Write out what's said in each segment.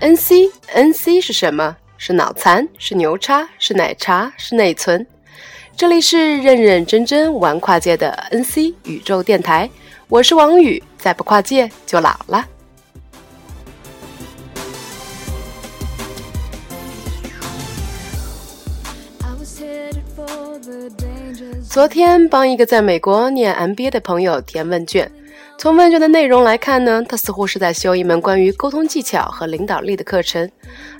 NC NC 是什么？是脑残？是牛叉？是奶茶？是内存？这里是认认真真玩跨界的 NC 宇宙电台，我是王宇，再不跨界就老了。昨天帮一个在美国念 MBA 的朋友填问卷，从问卷的内容来看呢，他似乎是在修一门关于沟通技巧和领导力的课程。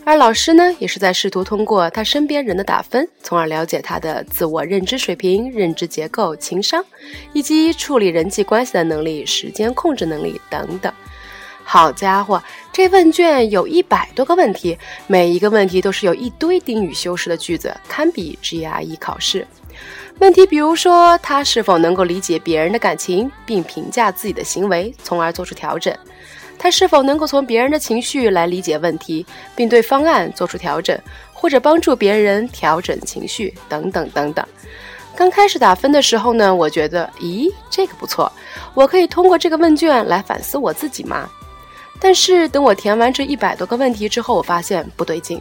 而老师呢，也是在试图通过他身边人的打分，从而了解他的自我认知水平、认知结构、情商，以及处理人际关系的能力、时间控制能力等等。好家伙，这问卷有一百多个问题，每一个问题都是有一堆丁语修饰的句子，堪比 GRE 考试。问题比如说，他是否能够理解别人的感情，并评价自己的行为，从而做出调整？他是否能够从别人的情绪来理解问题，并对方案做出调整，或者帮助别人调整情绪等等等等。刚开始打分的时候呢，我觉得，咦，这个不错，我可以通过这个问卷来反思我自己吗？但是等我填完这一百多个问题之后，我发现不对劲，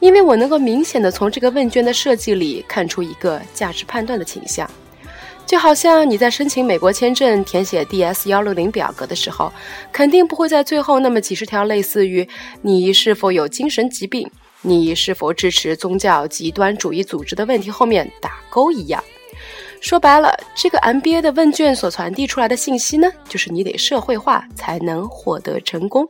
因为我能够明显的从这个问卷的设计里看出一个价值判断的倾向。就好像你在申请美国签证填写 DS 幺六零表格的时候，肯定不会在最后那么几十条类似于你是否有精神疾病、你是否支持宗教极端主义组织的问题后面打勾一样。说白了，这个 MBA 的问卷所传递出来的信息呢，就是你得社会化才能获得成功。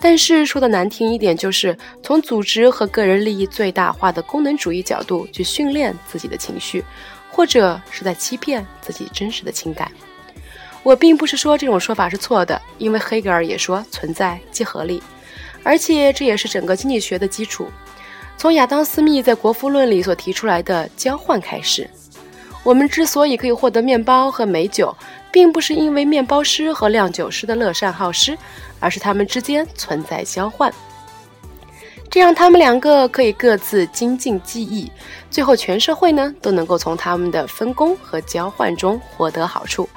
但是说的难听一点，就是从组织和个人利益最大化的功能主义角度去训练自己的情绪。或者是在欺骗自己真实的情感。我并不是说这种说法是错的，因为黑格尔也说存在即合理，而且这也是整个经济学的基础。从亚当·斯密在《国富论》里所提出来的交换开始，我们之所以可以获得面包和美酒，并不是因为面包师和酿酒师的乐善好施，而是他们之间存在交换。这样，他们两个可以各自精进技艺，最后全社会呢都能够从他们的分工和交换中获得好处。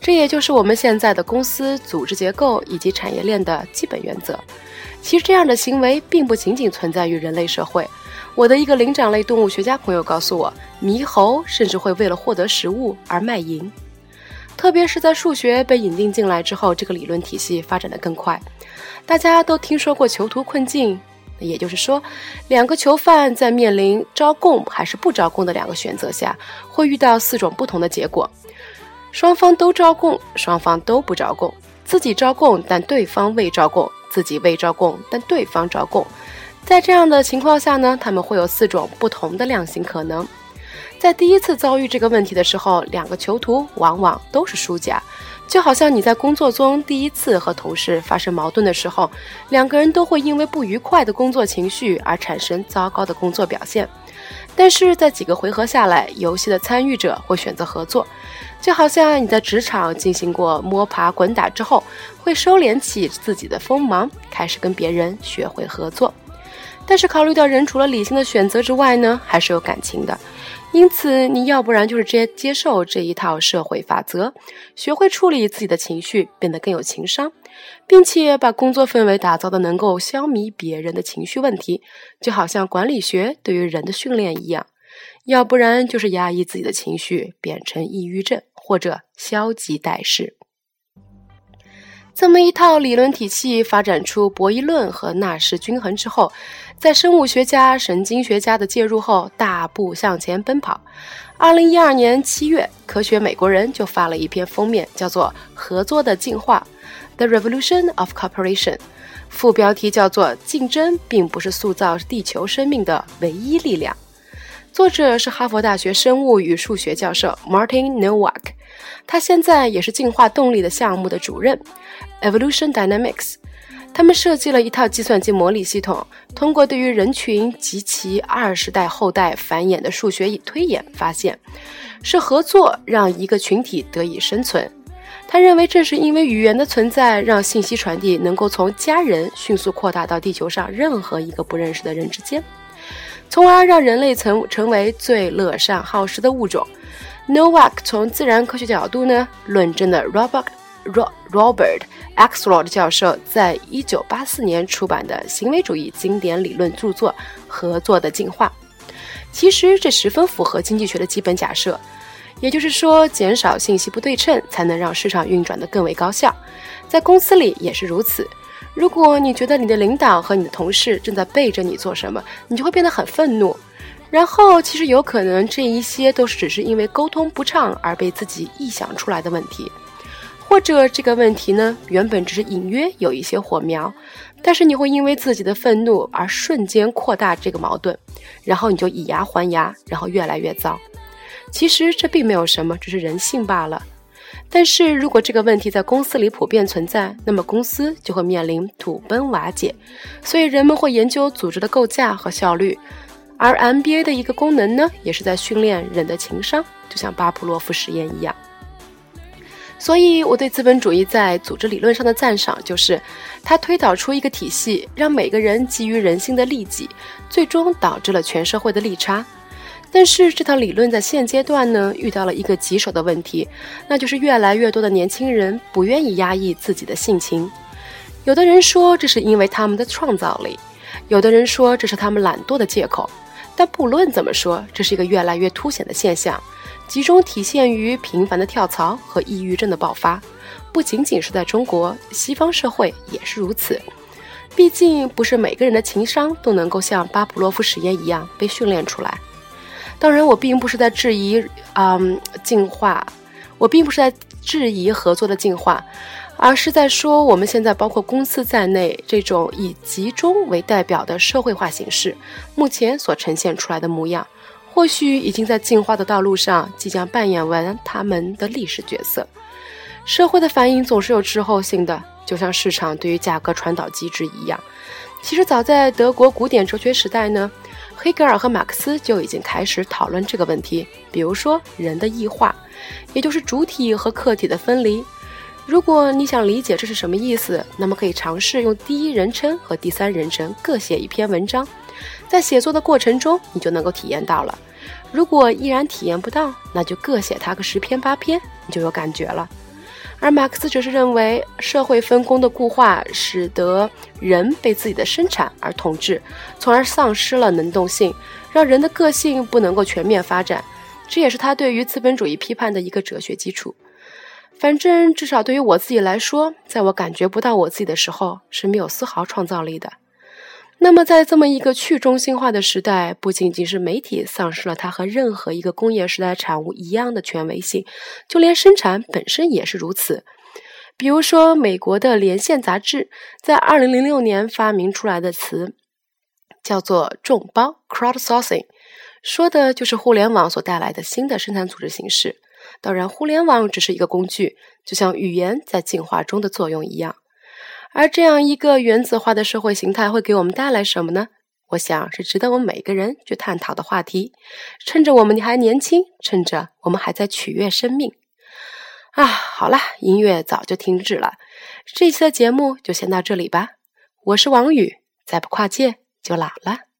这也就是我们现在的公司组织结构以及产业链的基本原则。其实，这样的行为并不仅仅存在于人类社会。我的一个灵长类动物学家朋友告诉我，猕猴甚至会为了获得食物而卖淫。特别是在数学被引进进来之后，这个理论体系发展的更快。大家都听说过囚徒困境。也就是说，两个囚犯在面临招供还是不招供的两个选择下，会遇到四种不同的结果：双方都招供，双方都不招供；自己招供但对方未招供；自己未招供但对方招供。在这样的情况下呢，他们会有四种不同的量刑可能。在第一次遭遇这个问题的时候，两个囚徒往往都是输家。就好像你在工作中第一次和同事发生矛盾的时候，两个人都会因为不愉快的工作情绪而产生糟糕的工作表现。但是在几个回合下来，游戏的参与者会选择合作。就好像你在职场进行过摸爬滚打之后，会收敛起自己的锋芒，开始跟别人学会合作。但是考虑到人除了理性的选择之外呢，还是有感情的。因此，你要不然就是接接受这一套社会法则，学会处理自己的情绪，变得更有情商，并且把工作氛围打造的能够消弭别人的情绪问题，就好像管理学对于人的训练一样；要不然就是压抑自己的情绪，变成抑郁症或者消极怠事。这么一套理论体系发展出博弈论和纳什均衡之后，在生物学家、神经学家的介入后，大步向前奔跑。二零一二年七月，科学美国人就发了一篇封面，叫做《合作的进化》（The Revolution of Cooperation），副标题叫做“竞争并不是塑造地球生命的唯一力量”。作者是哈佛大学生物与数学教授 Martin Nowak。他现在也是进化动力的项目的主任，Evolution Dynamics。他们设计了一套计算机模拟系统，通过对于人群及其二十代后代繁衍的数学推演，发现是合作让一个群体得以生存。他认为，正是因为语言的存在，让信息传递能够从家人迅速扩大到地球上任何一个不认识的人之间，从而让人类成成为最乐善好施的物种。Nowak 从自然科学角度呢，论证了 Robert Robert Axelrod 教授在一九八四年出版的行为主义经典理论著作《合作的进化》。其实这十分符合经济学的基本假设，也就是说，减少信息不对称才能让市场运转得更为高效。在公司里也是如此。如果你觉得你的领导和你的同事正在背着你做什么，你就会变得很愤怒。然后，其实有可能这一些都是只是因为沟通不畅而被自己臆想出来的问题，或者这个问题呢原本只是隐约有一些火苗，但是你会因为自己的愤怒而瞬间扩大这个矛盾，然后你就以牙还牙，然后越来越糟。其实这并没有什么，只是人性罢了。但是如果这个问题在公司里普遍存在，那么公司就会面临土崩瓦解。所以人们会研究组织的构架和效率。而 MBA 的一个功能呢，也是在训练人的情商，就像巴甫洛夫实验一样。所以，我对资本主义在组织理论上的赞赏，就是它推导出一个体系，让每个人基于人性的利己，最终导致了全社会的利差。但是，这套理论在现阶段呢，遇到了一个棘手的问题，那就是越来越多的年轻人不愿意压抑自己的性情。有的人说，这是因为他们的创造力；有的人说，这是他们懒惰的借口。但不论怎么说，这是一个越来越凸显的现象，集中体现于频繁的跳槽和抑郁症的爆发。不仅仅是在中国，西方社会也是如此。毕竟，不是每个人的情商都能够像巴甫洛夫实验一样被训练出来。当然，我并不是在质疑，嗯，进化，我并不是在质疑合作的进化。而是在说，我们现在包括公司在内，这种以集中为代表的社会化形式，目前所呈现出来的模样，或许已经在进化的道路上，即将扮演完他们的历史角色。社会的反应总是有滞后性的，就像市场对于价格传导机制一样。其实早在德国古典哲学时代呢，黑格尔和马克思就已经开始讨论这个问题，比如说人的异化，也就是主体和客体的分离。如果你想理解这是什么意思，那么可以尝试用第一人称和第三人称各写一篇文章，在写作的过程中，你就能够体验到了。如果依然体验不到，那就各写它个十篇八篇，你就有感觉了。而马克思则是认为，社会分工的固化使得人被自己的生产而统治，从而丧失了能动性，让人的个性不能够全面发展。这也是他对于资本主义批判的一个哲学基础。反正至少对于我自己来说，在我感觉不到我自己的时候，是没有丝毫创造力的。那么，在这么一个去中心化的时代，不仅仅是媒体丧失了它和任何一个工业时代产物一样的权威性，就连生产本身也是如此。比如说，美国的《连线》杂志在二零零六年发明出来的词叫做“众包 （crowdsourcing）”，说的就是互联网所带来的新的生产组织形式。当然，互联网只是一个工具，就像语言在进化中的作用一样。而这样一个原子化的社会形态会给我们带来什么呢？我想是值得我们每个人去探讨的话题。趁着我们还年轻，趁着我们还在取悦生命。啊，好啦，音乐早就停止了，这期的节目就先到这里吧。我是王宇，再不跨界就老了。